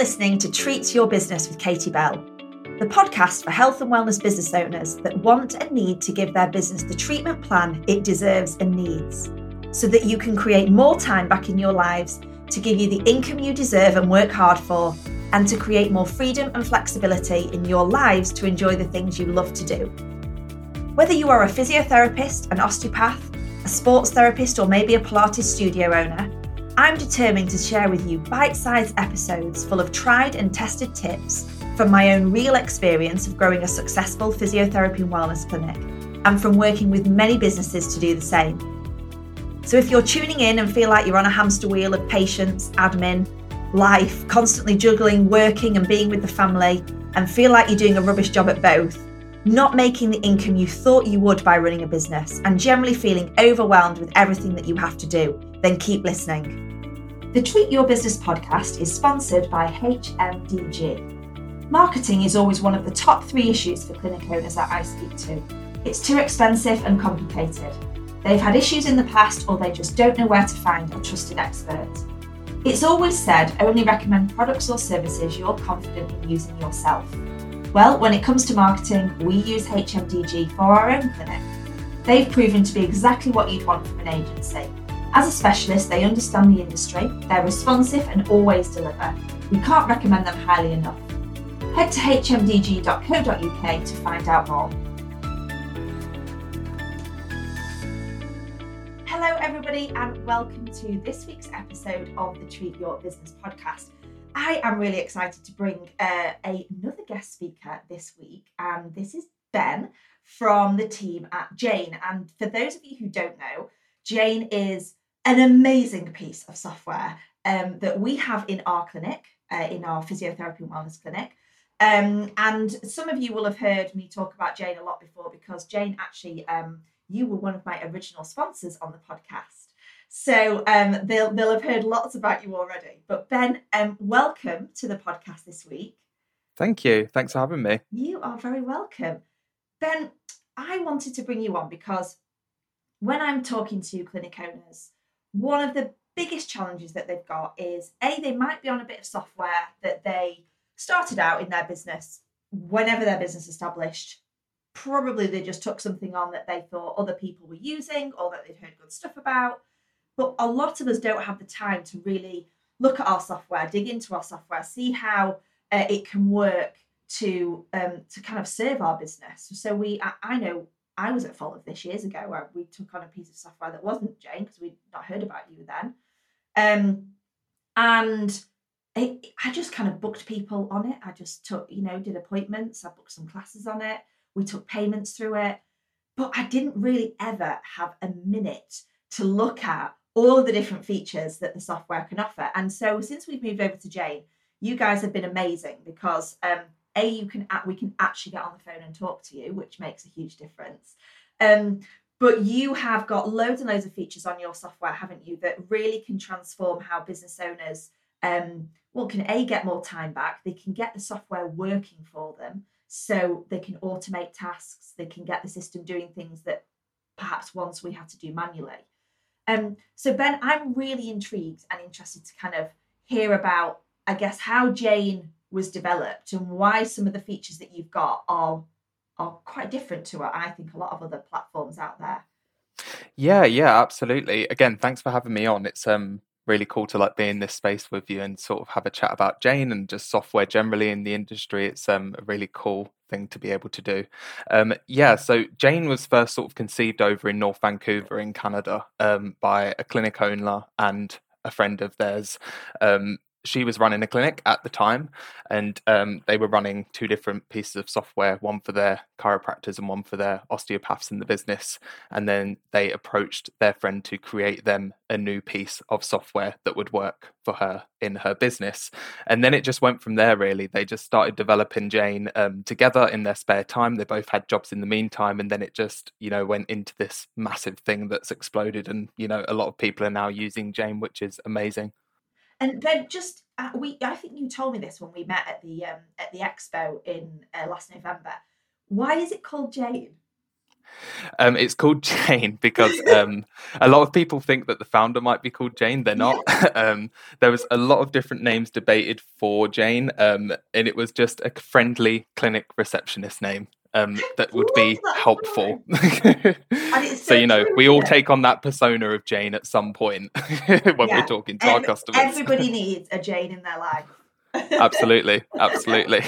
listening to Treat Your Business with Katie Bell, the podcast for health and wellness business owners that want and need to give their business the treatment plan it deserves and needs, so that you can create more time back in your lives to give you the income you deserve and work hard for, and to create more freedom and flexibility in your lives to enjoy the things you love to do. Whether you are a physiotherapist, an osteopath, a sports therapist, or maybe a Pilates studio owner, I'm determined to share with you bite sized episodes full of tried and tested tips from my own real experience of growing a successful physiotherapy and wellness clinic and from working with many businesses to do the same. So if you're tuning in and feel like you're on a hamster wheel of patients, admin, life, constantly juggling, working, and being with the family, and feel like you're doing a rubbish job at both, not making the income you thought you would by running a business, and generally feeling overwhelmed with everything that you have to do, then keep listening. The Treat Your Business podcast is sponsored by HMDG. Marketing is always one of the top three issues for clinic owners that I speak to. It's too expensive and complicated. They've had issues in the past or they just don't know where to find a trusted expert. It's always said only recommend products or services you're confident in using yourself. Well, when it comes to marketing, we use HMDG for our own clinic. They've proven to be exactly what you'd want from an agency as a specialist, they understand the industry, they're responsive and always deliver. We can't recommend them highly enough. Head to hmdg.co.uk to find out more. Hello, everybody, and welcome to this week's episode of the Treat Your Business podcast. I am really excited to bring uh, a, another guest speaker this week, and this is Ben from the team at Jane. And for those of you who don't know, Jane is an amazing piece of software um, that we have in our clinic, uh, in our physiotherapy and wellness clinic. Um, and some of you will have heard me talk about Jane a lot before because Jane actually, um, you were one of my original sponsors on the podcast. So um, they'll they'll have heard lots about you already. But Ben, um, welcome to the podcast this week. Thank you. Thanks for having me. You are very welcome. Ben, I wanted to bring you on because when I'm talking to clinic owners, one of the biggest challenges that they've got is a they might be on a bit of software that they started out in their business whenever their business established probably they just took something on that they thought other people were using or that they'd heard good stuff about but a lot of us don't have the time to really look at our software dig into our software see how uh, it can work to um, to kind of serve our business so we I, I know I was at fault of this years ago where we took on a piece of software that wasn't Jane because we'd not heard about you then. Um, and it, I just kind of booked people on it. I just took, you know, did appointments, I booked some classes on it, we took payments through it. But I didn't really ever have a minute to look at all the different features that the software can offer. And so since we've moved over to Jane, you guys have been amazing because um, a you can we can actually get on the phone and talk to you which makes a huge difference um, but you have got loads and loads of features on your software haven't you that really can transform how business owners um, well can a get more time back they can get the software working for them so they can automate tasks they can get the system doing things that perhaps once we had to do manually um, so ben i'm really intrigued and interested to kind of hear about i guess how jane was developed and why some of the features that you've got are are quite different to what I think a lot of other platforms out there. Yeah, yeah, absolutely. Again, thanks for having me on. It's um really cool to like be in this space with you and sort of have a chat about Jane and just software generally in the industry. It's um a really cool thing to be able to do. Um yeah, so Jane was first sort of conceived over in North Vancouver in Canada um by a clinic owner and a friend of theirs um, she was running a clinic at the time, and um, they were running two different pieces of software, one for their chiropractors and one for their osteopaths in the business. And then they approached their friend to create them a new piece of software that would work for her in her business. And then it just went from there, really. They just started developing Jane um, together in their spare time. They both had jobs in the meantime. And then it just, you know, went into this massive thing that's exploded. And, you know, a lot of people are now using Jane, which is amazing. And then just uh, we, I think you told me this when we met at the um, at the expo in uh, last November. Why is it called Jane? Um, it's called Jane because um, a lot of people think that the founder might be called Jane. They're not. um, there was a lot of different names debated for Jane, um, and it was just a friendly clinic receptionist name um, that would be helpful. so, so, you know, we all take on that persona of Jane at some point when yeah. we're talking to our customers. Everybody needs a Jane in their life. absolutely, absolutely.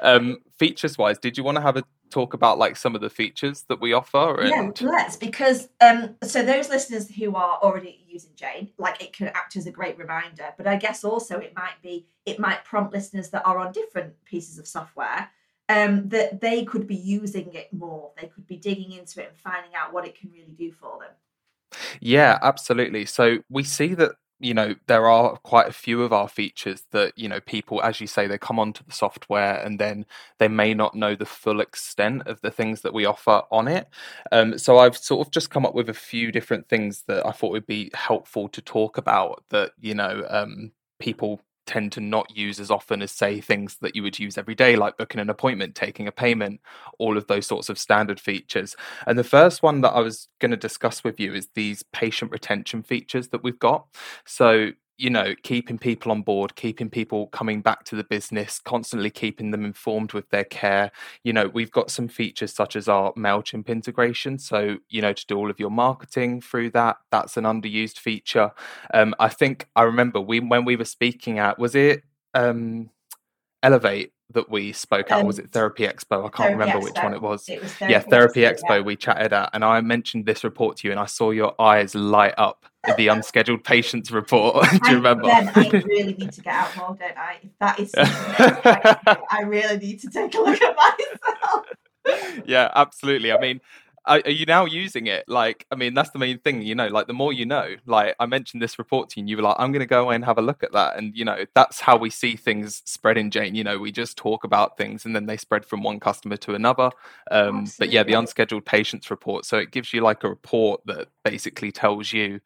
um, features wise, did you want to have a talk about like some of the features that we offer? And... Yeah, let's because um, so those listeners who are already using Jane, like it can act as a great reminder. But I guess also it might be it might prompt listeners that are on different pieces of software um, that they could be using it more. They could be digging into it and finding out what it can really do for them. Yeah, absolutely. So we see that you know there are quite a few of our features that you know people as you say they come onto the software and then they may not know the full extent of the things that we offer on it um, so i've sort of just come up with a few different things that i thought would be helpful to talk about that you know um, people tend to not use as often as say things that you would use every day like booking an appointment taking a payment all of those sorts of standard features. And the first one that i was going to discuss with you is these patient retention features that we've got. So you know, keeping people on board, keeping people coming back to the business, constantly keeping them informed with their care. You know, we've got some features such as our MailChimp integration. So, you know, to do all of your marketing through that, that's an underused feature. Um, I think I remember we when we were speaking at, was it um, Elevate? That we spoke um, at, was it Therapy Expo? I can't Therapy remember Expo. which one it was. It was Therapy yeah, Therapy Expo, Expo yeah. we chatted at, and I mentioned this report to you, and I saw your eyes light up at the unscheduled patients report. Do you remember? Then I really need to get out more, don't I? If that is I, I really need to take a look at myself. yeah, absolutely. I mean, are, are, you now using it? Like, I mean, that's the main thing, you know, like the more you know, like I mentioned this report to you and you were like, I'm going to go away and have a look at that. And, you know, that's how we see things spread in Jane. You know, we just talk about things and then they spread from one customer to another. Um, but yeah, the unscheduled patients report. So it gives you like a report that basically tells you,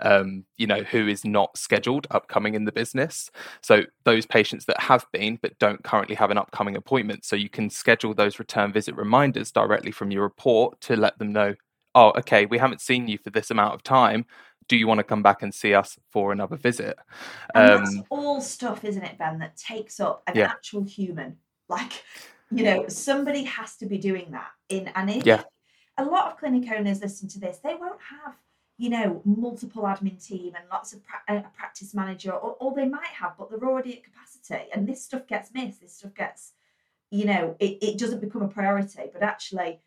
um, you know, who is not scheduled upcoming in the business. So those patients that have been, but don't currently have an upcoming appointment. So you can schedule those return visit reminders directly from your report to let them know, oh, okay, we haven't seen you for this amount of time. Do you want to come back and see us for another visit? And um, that's all stuff, isn't it, Ben, that takes up an yeah. actual human. Like, you know, somebody has to be doing that. In and if yeah. A lot of clinic owners listen to this, they won't have you know, multiple admin team and lots of pra- uh, a practice manager, or, or, they might have, but they're already at capacity. And this stuff gets missed. This stuff gets, you know, it, it doesn't become a priority. But actually,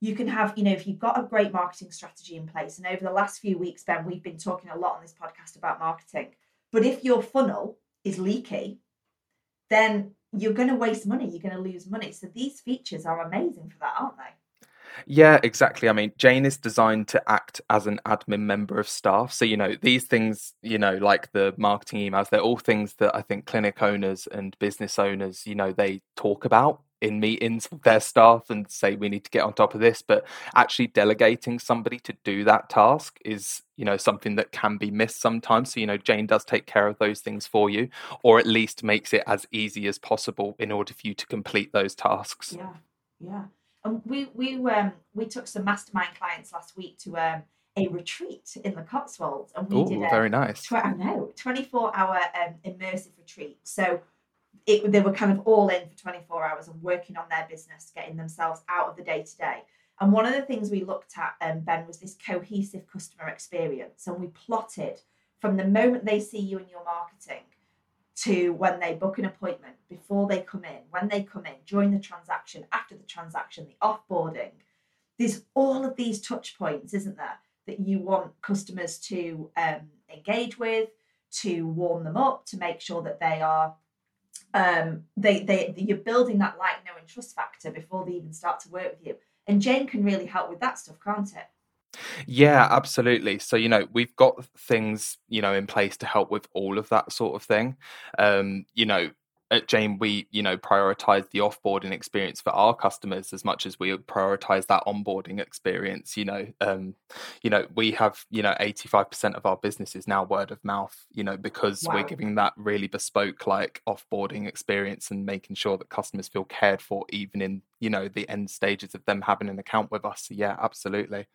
you can have, you know, if you've got a great marketing strategy in place, and over the last few weeks, Ben, we've been talking a lot on this podcast about marketing. But if your funnel is leaky, then you're going to waste money. You're going to lose money. So these features are amazing for that, aren't they? Yeah, exactly. I mean, Jane is designed to act as an admin member of staff. So, you know, these things, you know, like the marketing emails, they're all things that I think clinic owners and business owners, you know, they talk about in meetings with their staff and say we need to get on top of this but actually delegating somebody to do that task is you know something that can be missed sometimes so you know jane does take care of those things for you or at least makes it as easy as possible in order for you to complete those tasks yeah yeah and we we um we took some mastermind clients last week to um a retreat in the Cotswolds, and we Ooh, did a very nice. Tw- I know twenty four hour um, immersive retreat. So it, they were kind of all in for 24 hours and working on their business, getting themselves out of the day to day. And one of the things we looked at, um, Ben, was this cohesive customer experience. And we plotted from the moment they see you in your marketing to when they book an appointment, before they come in, when they come in, during the transaction, after the transaction, the offboarding. There's all of these touch points, isn't there, that you want customers to um, engage with, to warm them up, to make sure that they are um, they they you're building that like, know, and trust factor before they even start to work with you. And Jane can really help with that stuff, can't it? Yeah, absolutely. So, you know, we've got things, you know, in place to help with all of that sort of thing. Um, you know, at Jane, we you know prioritize the offboarding experience for our customers as much as we prioritize that onboarding experience. You know, um, you know, we have you know eighty five percent of our business is now word of mouth. You know, because wow. we're giving that really bespoke like offboarding experience and making sure that customers feel cared for, even in you know the end stages of them having an account with us. So, yeah, absolutely.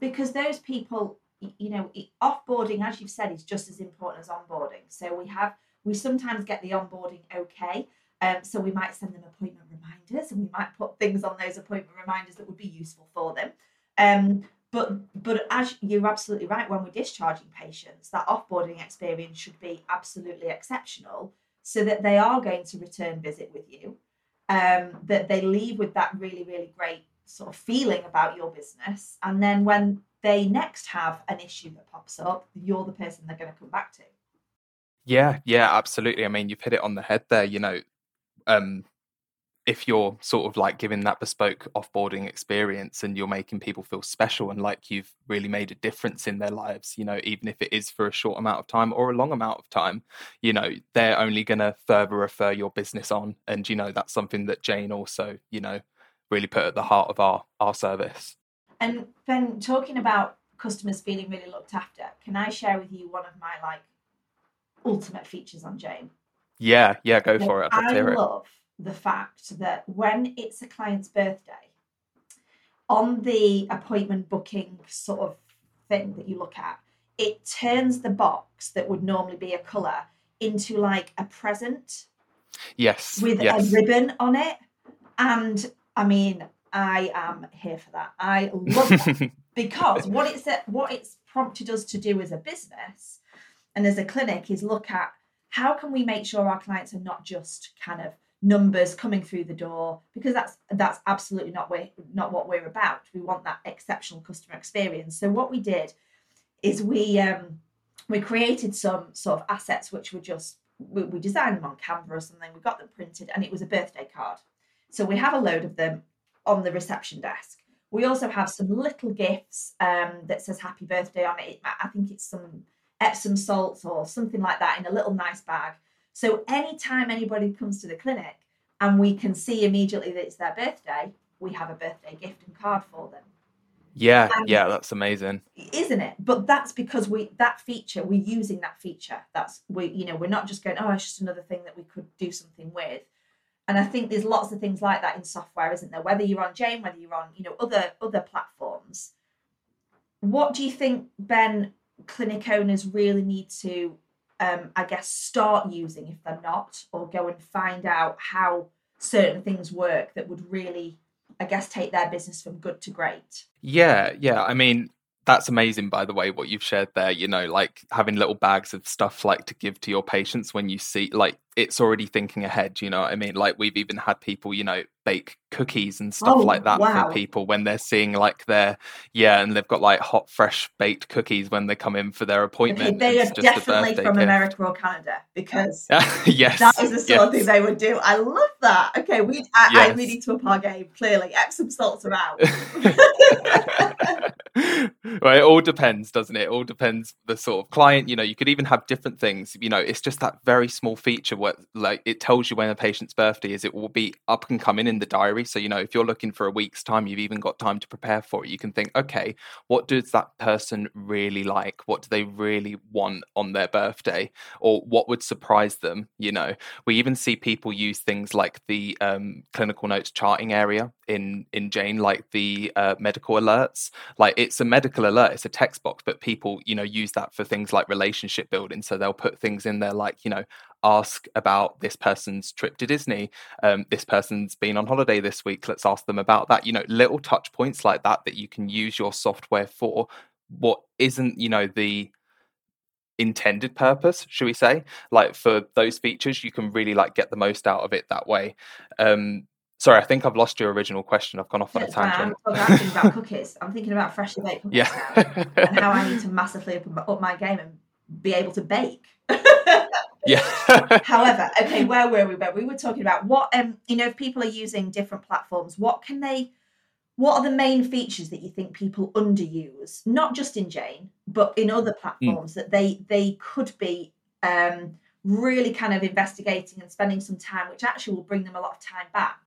Because those people, you know, offboarding, as you've said, is just as important as onboarding. So we have we sometimes get the onboarding okay. Um, so we might send them appointment reminders and we might put things on those appointment reminders that would be useful for them. Um, but but as you're absolutely right, when we're discharging patients, that offboarding experience should be absolutely exceptional so that they are going to return visit with you, um, that they leave with that really, really great sort of feeling about your business. And then when they next have an issue that pops up, you're the person they're going to come back to. Yeah, yeah, absolutely. I mean, you've hit it on the head there. You know, um, if you're sort of like giving that bespoke offboarding experience and you're making people feel special and like you've really made a difference in their lives, you know, even if it is for a short amount of time or a long amount of time, you know, they're only going to further refer your business on. And, you know, that's something that Jane also, you know, really put at the heart of our, our service. And then talking about customers feeling really looked after, can I share with you one of my like ultimate features on Jane. Yeah, yeah, go for it. I love the fact that when it's a client's birthday, on the appointment booking sort of thing that you look at, it turns the box that would normally be a colour into like a present. Yes. With yes. a ribbon on it. And I mean, I am here for that. I love that because what it's what it's prompted us to do as a business and as a clinic is look at how can we make sure our clients are not just kind of numbers coming through the door because that's that's absolutely not we not what we're about. We want that exceptional customer experience. So what we did is we um we created some sort of assets which were just we, we designed them on canva or something we got them printed and it was a birthday card so we have a load of them on the reception desk we also have some little gifts um, that says happy birthday on it i think it's some Epsom salts or something like that in a little nice bag. So anytime anybody comes to the clinic and we can see immediately that it's their birthday, we have a birthday gift and card for them. Yeah, and yeah, that's amazing. Isn't it? But that's because we that feature, we're using that feature. That's we, you know, we're not just going, oh, it's just another thing that we could do something with. And I think there's lots of things like that in software, isn't there? Whether you're on Jane, whether you're on, you know, other other platforms. What do you think, Ben, clinic owners really need to, um, I guess, start using if they're not, or go and find out how certain things work that would really, I guess, take their business from good to great? Yeah, yeah. I mean, that's amazing by the way what you've shared there you know like having little bags of stuff like to give to your patients when you see like it's already thinking ahead you know what i mean like we've even had people you know bake cookies and stuff oh, like that wow. for people when they're seeing like their yeah and they've got like hot fresh baked cookies when they come in for their appointment they are definitely from gift. america or canada because yes that is the sort yes. of thing they would do i love that okay we I, yes. I, we need to up our game clearly epsom salts are out well, it all depends, doesn't it? It all depends the sort of client. You know, you could even have different things. You know, it's just that very small feature where like it tells you when a patient's birthday is. It will be up and coming in the diary. So, you know, if you're looking for a week's time, you've even got time to prepare for it. You can think, okay, what does that person really like? What do they really want on their birthday? Or what would surprise them? You know, we even see people use things like the um, clinical notes charting area in in Jane, like the uh, medical alerts. Like it's a medical alert, it's a text box, but people, you know, use that for things like relationship building. So they'll put things in there like, you know, ask about this person's trip to Disney. Um, this person's been on holiday this week. Let's ask them about that. You know, little touch points like that that you can use your software for. What isn't, you know, the intended purpose should we say like for those features you can really like get the most out of it that way um Sorry, I think I've lost your original question. I've gone off on a tangent. I'm asking about cookies. I'm thinking about freshly baked cookies yeah. and how I need to massively up, up my game and be able to bake. yeah. However, okay, where were we? Where we were talking about what um, you know, if people are using different platforms, what can they what are the main features that you think people underuse, not just in Jane, but in other hmm. platforms mm. that they they could be um really kind of investigating and spending some time, which actually will bring them a lot of time back.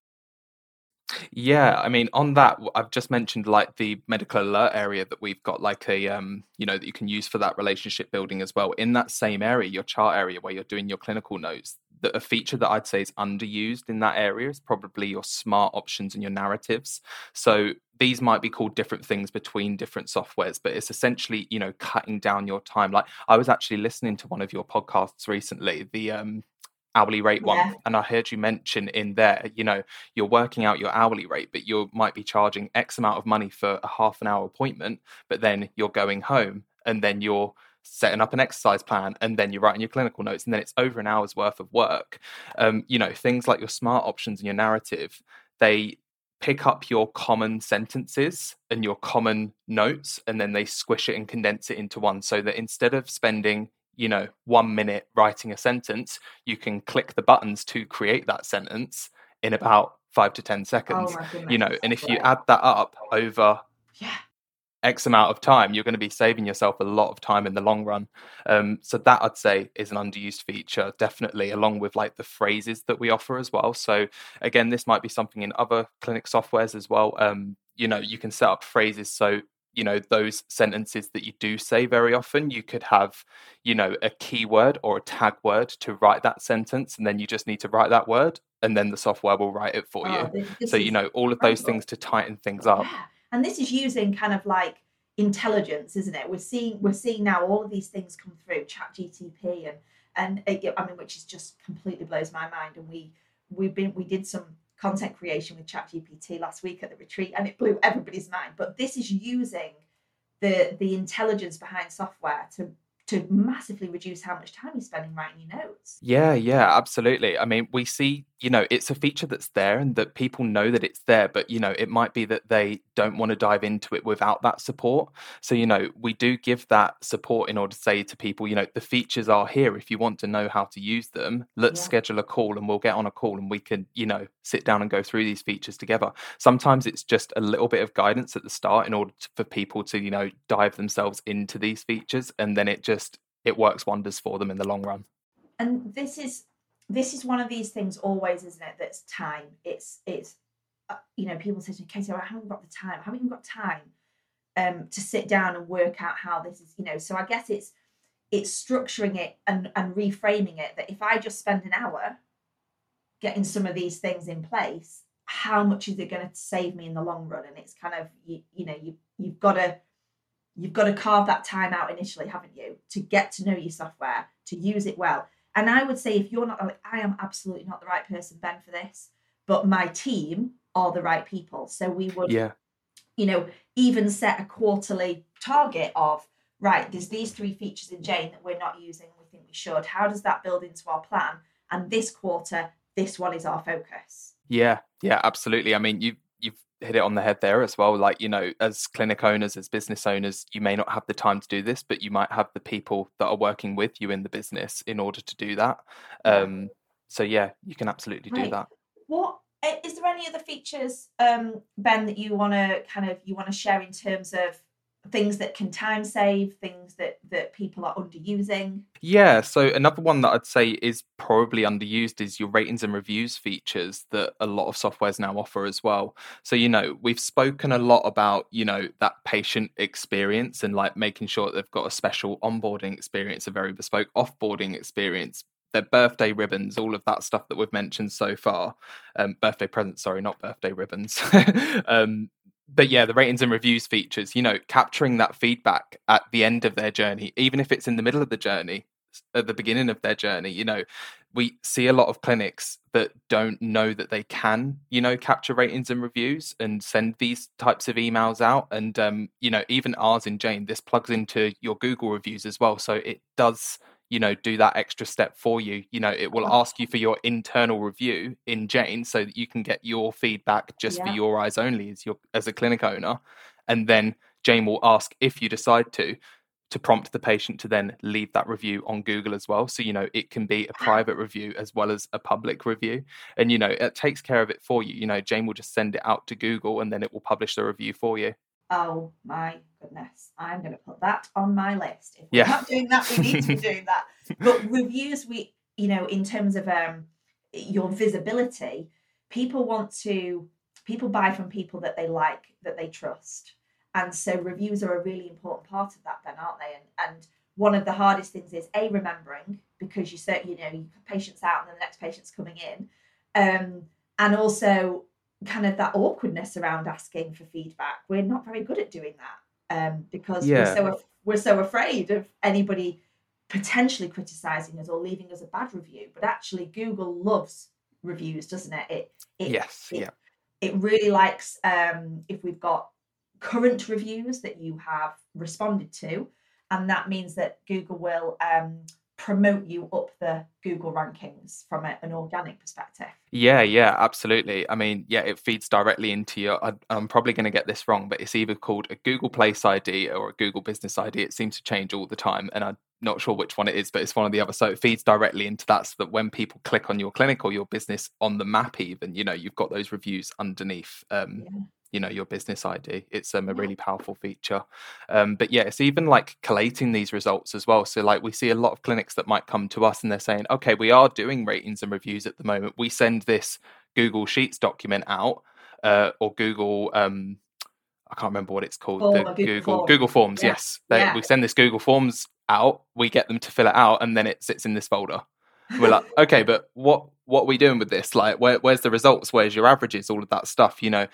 Yeah, I mean, on that, I've just mentioned like the medical alert area that we've got, like a, um, you know, that you can use for that relationship building as well. In that same area, your chart area where you're doing your clinical notes, that a feature that I'd say is underused in that area is probably your smart options and your narratives. So these might be called different things between different softwares, but it's essentially, you know, cutting down your time. Like I was actually listening to one of your podcasts recently, the um hourly rate one Yeah. and i heard you mention in there you know you're working out your hourly rate but you might be charging x amount of money for a half an hour appointment but then you're going home and then you're setting up an exercise plan and then you're writing your clinical notes and then it's over an hour's worth of work um, you know things like your smart options and your narrative they pick up your common sentences and your common notes and then they squish it and condense it into one so that instead of spending you know one minute writing a sentence you can click the buttons to create that sentence in about five to 10 seconds goodness. you know and if you add that up over Yeah. x amount of time you're going to be saving yourself a lot of time in the long run um, so that i'd say is an underused feature definitely along with like the phrases that we offer as well so again this might be something in other clinic softwares as well um, you know you can set up phrases so you know those sentences that you do say very often you could have you know a keyword or a tag word to write that sentence and then you just need to write that word and then the software will write it for Oh, you this- so you know all of those things to tighten things up Yeah. And this is using kind of like intelligence, isn't it? We're seeing we're seeing now all of these things come through, Chat GTP and and uh, yeah, I mean, which is just completely blows my mind. And we we've been we did some content creation with Chat GPT last week at the retreat, and it blew everybody's mind. But this is using the the intelligence behind software to to massively reduce how much time you're spending writing your notes. Yeah, yeah, absolutely. I mean, we see, you know, it's a feature that's there and that people know that it's there, but, you know, it might be that they don't want to dive into it without that support. So, you know, we do give that support in order to say to people, you know, the features are here. If you want to know how to use them, let's Yeah. schedule a call and we'll get on a call and we can, you know, sit down and go through these features together. Sometimes it's just a little bit of guidance at the start in order to, for people to, you know, dive themselves into these features and then it just, it works wonders for them in the long run. and this is this is one of these things always isn't it that's time. It's it's uh, you know people say to me Katie I haven't got the time I haven't even got time um to sit down and work out how this is you know so I guess it's it's structuring it and and reframing it that if I just spend an hour getting some of these things in place how much is it going to save me in the long run? And it's kind of you, you know you you've got to you've got to carve that time out initially haven't you to get to know your software to use it well and i would say if you're not like i am absolutely not the right person ben for this but my team are the right people. So we would Yeah. you know even set a quarterly target of right there's these three features in jane that we're not using we think we should. How does that build into our plan? And this quarter this one is our focus. Yeah, yeah, absolutely. I mean, you hit it on the head there as well. Like, you know, as clinic owners, as business owners, you may not have the time to do this, but you might have the people that are working with you in the business in order to do that. Um, so yeah, you can absolutely do that. what eh, there any other features um ben that you want to kind of you want to share in terms of things that can time save things that that people are underusing Yeah, so another one that I'd say is probably underused is your ratings and reviews features that a lot of softwares now offer as well. So, you know, we've spoken a lot about, you know, that patient experience and like making sure that they've got a special onboarding experience, a very bespoke offboarding experience, their birthday ribbons, all of that stuff that we've mentioned so far. Um, birthday presents, sorry, not birthday ribbons. um, but yeah, the ratings and reviews features, you know, capturing that feedback at the end of their journey, even if it's in the middle of the journey, at the beginning of their journey, you know, we see a lot of clinics that don't know that they can, you know, capture ratings and reviews and send these types of emails out. And, um, you know, even ours in Jane, this plugs into your Google reviews as well. So it does you know do that extra step for you. You know it will ask you for your internal review in jane so that you can get your feedback just for your eyes only as your as a clinic owner. And then jane will ask if you decide to to prompt the patient to then leave that review on google as well. So you know it can be a ah. private review as well as a public review. And you know it takes care of it for you. You know jane will just send it out to google and then it will publish the review for you. Oh my goodness i'm going to put that on my list if we're Yeah. not doing that we need to be doing that but reviews we you know, in terms of um, your visibility, people want to people buy from people that they like, that they trust, and so reviews are a really important part of that. Then, aren't they? And and one of the hardest things is a remembering because you you know you patients out and then the next patient's coming in, um, and also kind of that awkwardness around asking for feedback. We're not very good at doing that um, because yeah. we're so we're so afraid of anybody potentially criticizing us or leaving us a bad review. But actually, Google loves reviews, doesn't it? It, it yes, it, yeah. It really likes um, if we've got current reviews that you have responded to, and that means that Google will um, promote you up the Google rankings from a, an organic perspective. Yeah, yeah, absolutely. I mean, yeah, it feeds directly into your. I, I'm probably going to get this wrong, but it's either called a Google Place ID or a Google Business ID. It seems to change all the time, and I'm not sure which one it is, but it's one or the other. So it feeds directly into that, so that when people click on your clinic or your business on the map, even you know, you've got those reviews underneath. Um, yeah you know your business id it's um, a really powerful feature um, but yeah it's even like collating these results as well so like we see a lot of clinics that might come to us and they're saying okay we are doing ratings and reviews at the moment we send this google sheets document out uh, or google um, I can't remember what it's called. Form, the Google, Google Form. Google Forms. Yeah. Yes, they, yeah. we send this Google Forms out. We get them to fill it out, and then it sits in this folder. We're like, okay, but what what are we doing with this? Like, where, where's the results? Where's your averages? All of that stuff. You know,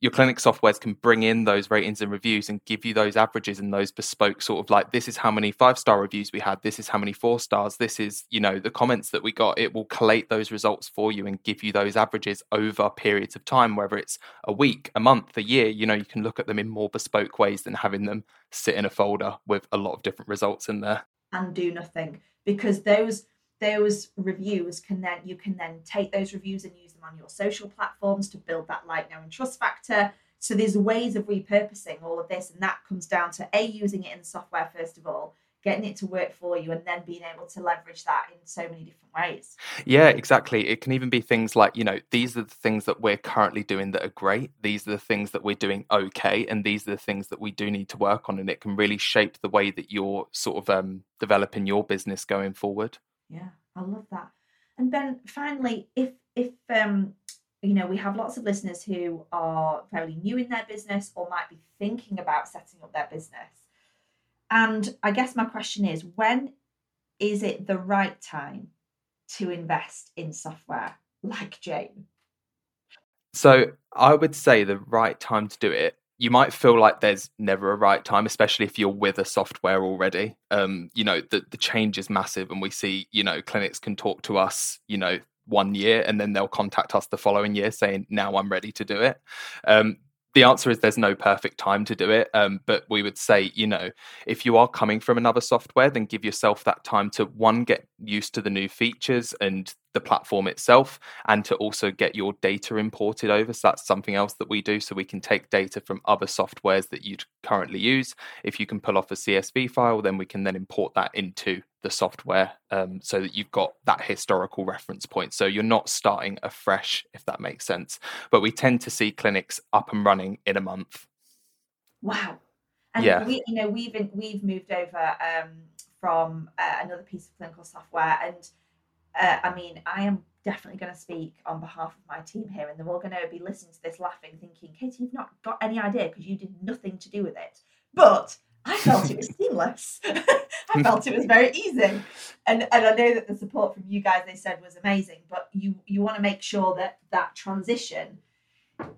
your clinic softwares can bring in those ratings and reviews and give you those averages and those bespoke sort of like this is how many five star reviews we had this is how many four stars this is you know the comments that we got. It will collate those results for you and give you those averages over periods of time whether it's a week a month a year you know you can look at them in more bespoke ways than having them sit in a folder with a lot of different results in there. And do nothing because those those reviews can then you can then take those reviews and them on your social platforms to build that like know and trust factor. So there's ways of repurposing all of this and that comes down to a using it in the software first of all getting it to work for you and then being able to leverage that in so many different ways. Yeah exactly. It can even be things like you know these are the things that we're currently doing that are great. These are the things that we're doing okay and these are the things that we do need to work on and it can really shape the way that you're sort of um, developing your business going forward. Yeah, I love that. And Ben, finally, if if um you know we have lots of listeners who are fairly new in their business or might be thinking about setting up their business, and I guess my question is, when is it the right time to invest in software like Jane? So I would say the right time to do it you might feel like there's never a right time, especially if you're with a software already. Um, you know, the the change is massive, and we see, you know, clinics can talk to us, you know, one year, and then they'll contact us the following year saying, "Now I'm ready to do it." Um, the answer is there's no perfect time to do it. Um, but we would say, you know, if you are coming from another software, then give yourself that time to one, get used to the new features and the platform itself, and to also get your data imported over. So that's something else that we do. So we can take data from other softwares that you'd currently use. If you can pull off a CSV file, then we can then import that into the software um, so that you've got that historical reference point. So you're not starting afresh, if that makes sense. But we tend to see clinics up and running in a month. Wow. And yeah. we, you know, we've been, we've moved over um, from uh, another piece of clinical software, and uh, I mean, I am definitely going to speak on behalf of my team here, and they're all going to be listening to this, laughing, thinking, "Katie, you've not got any idea because you did nothing to do with it." But I felt it was seamless. I felt it was very easy, and and I know that the support from you guys they said was amazing. But you you want to make sure that that transition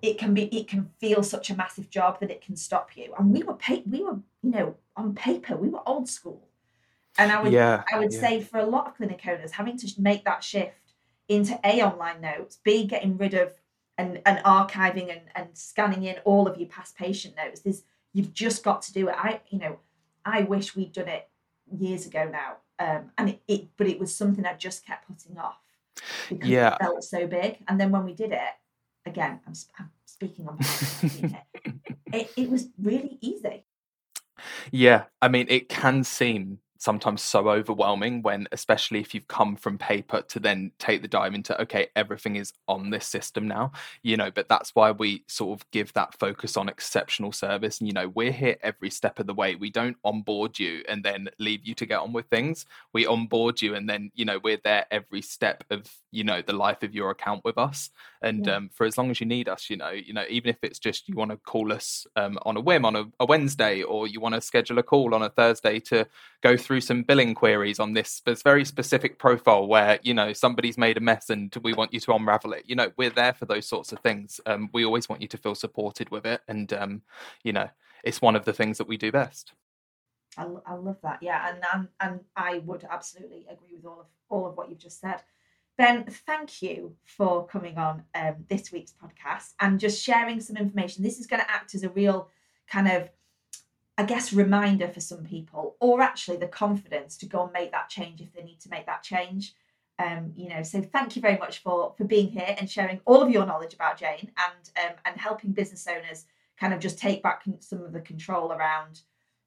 it can be it can feel such a massive job that it can stop you. And we were pay, we were you know on paper we were old school, and I would yeah, I would yeah. say for a lot of clinic owners having to make that shift into a online notes, b getting rid of and, and archiving and, and scanning in all of your past patient notes. There's You've just got to do it. I, you know, I wish we'd done it years ago now. Um, and it, it, but it was something I just kept putting off because yeah. it felt so big. And then when we did it, again, I'm, I'm speaking on behalf of it, it, it was really easy. Yeah, I mean, it can seem sometimes so overwhelming when especially if you've come from paper to then take the dive into okay everything is on this system now you know but that's why we sort of give that focus on exceptional service. And you know we're here every step of the way. We don't onboard you and then leave you to get on with things. We onboard you and then you know we're there every step of you know the life of your account with us. And yeah. um, for as long as you need us you know you know even if it's just you want to call us um, on a whim on a, a wednesday or you want to schedule a call on a thursday to go through through some billing queries on this, very specific profile where you know somebody's made a mess and we want you to unravel it. You know, we're there for those sorts of things. Um, we always want you to feel supported with it, and um, you know, it's one of the things that we do best. I, I love that. Yeah, and, and and I would absolutely agree with all of all of what you've just said. Ben, thank you for coming on um, this week's podcast and just sharing some information. This is going to act as a real kind of I guess, reminder for some people, or actually the confidence to go and make that change if they need to make that change. Um, you know, so thank you very much for for being here and sharing all of your knowledge about Jane and um, and helping business owners kind of just take back some of the control around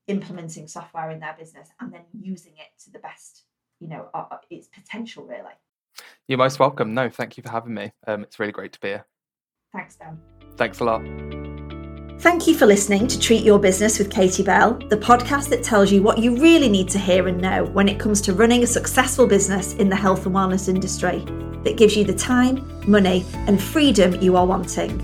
implementing software in their business and then using it to the best, you know, uh, its potential really. You're most welcome. No, thank you for having me. Um, it's really great to be here. Thanks, Ben. Thanks a lot. Thank you for listening to Treat Your Business with Katie Bell, the podcast that tells you what you really need to hear and know when it comes to running a successful business in the health and wellness industry, that gives you the time, money, and freedom you are wanting.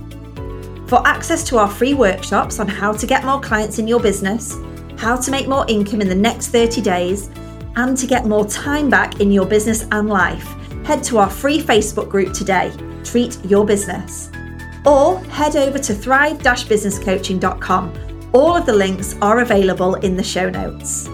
For access to our free workshops on how to get more clients in your business, how to make more income in the next 30 days, and to get more time back in your business and life, head to our free Facebook group today, Treat Your Business or head over to thrive-businesscoaching.com. All of the links are available in the show notes.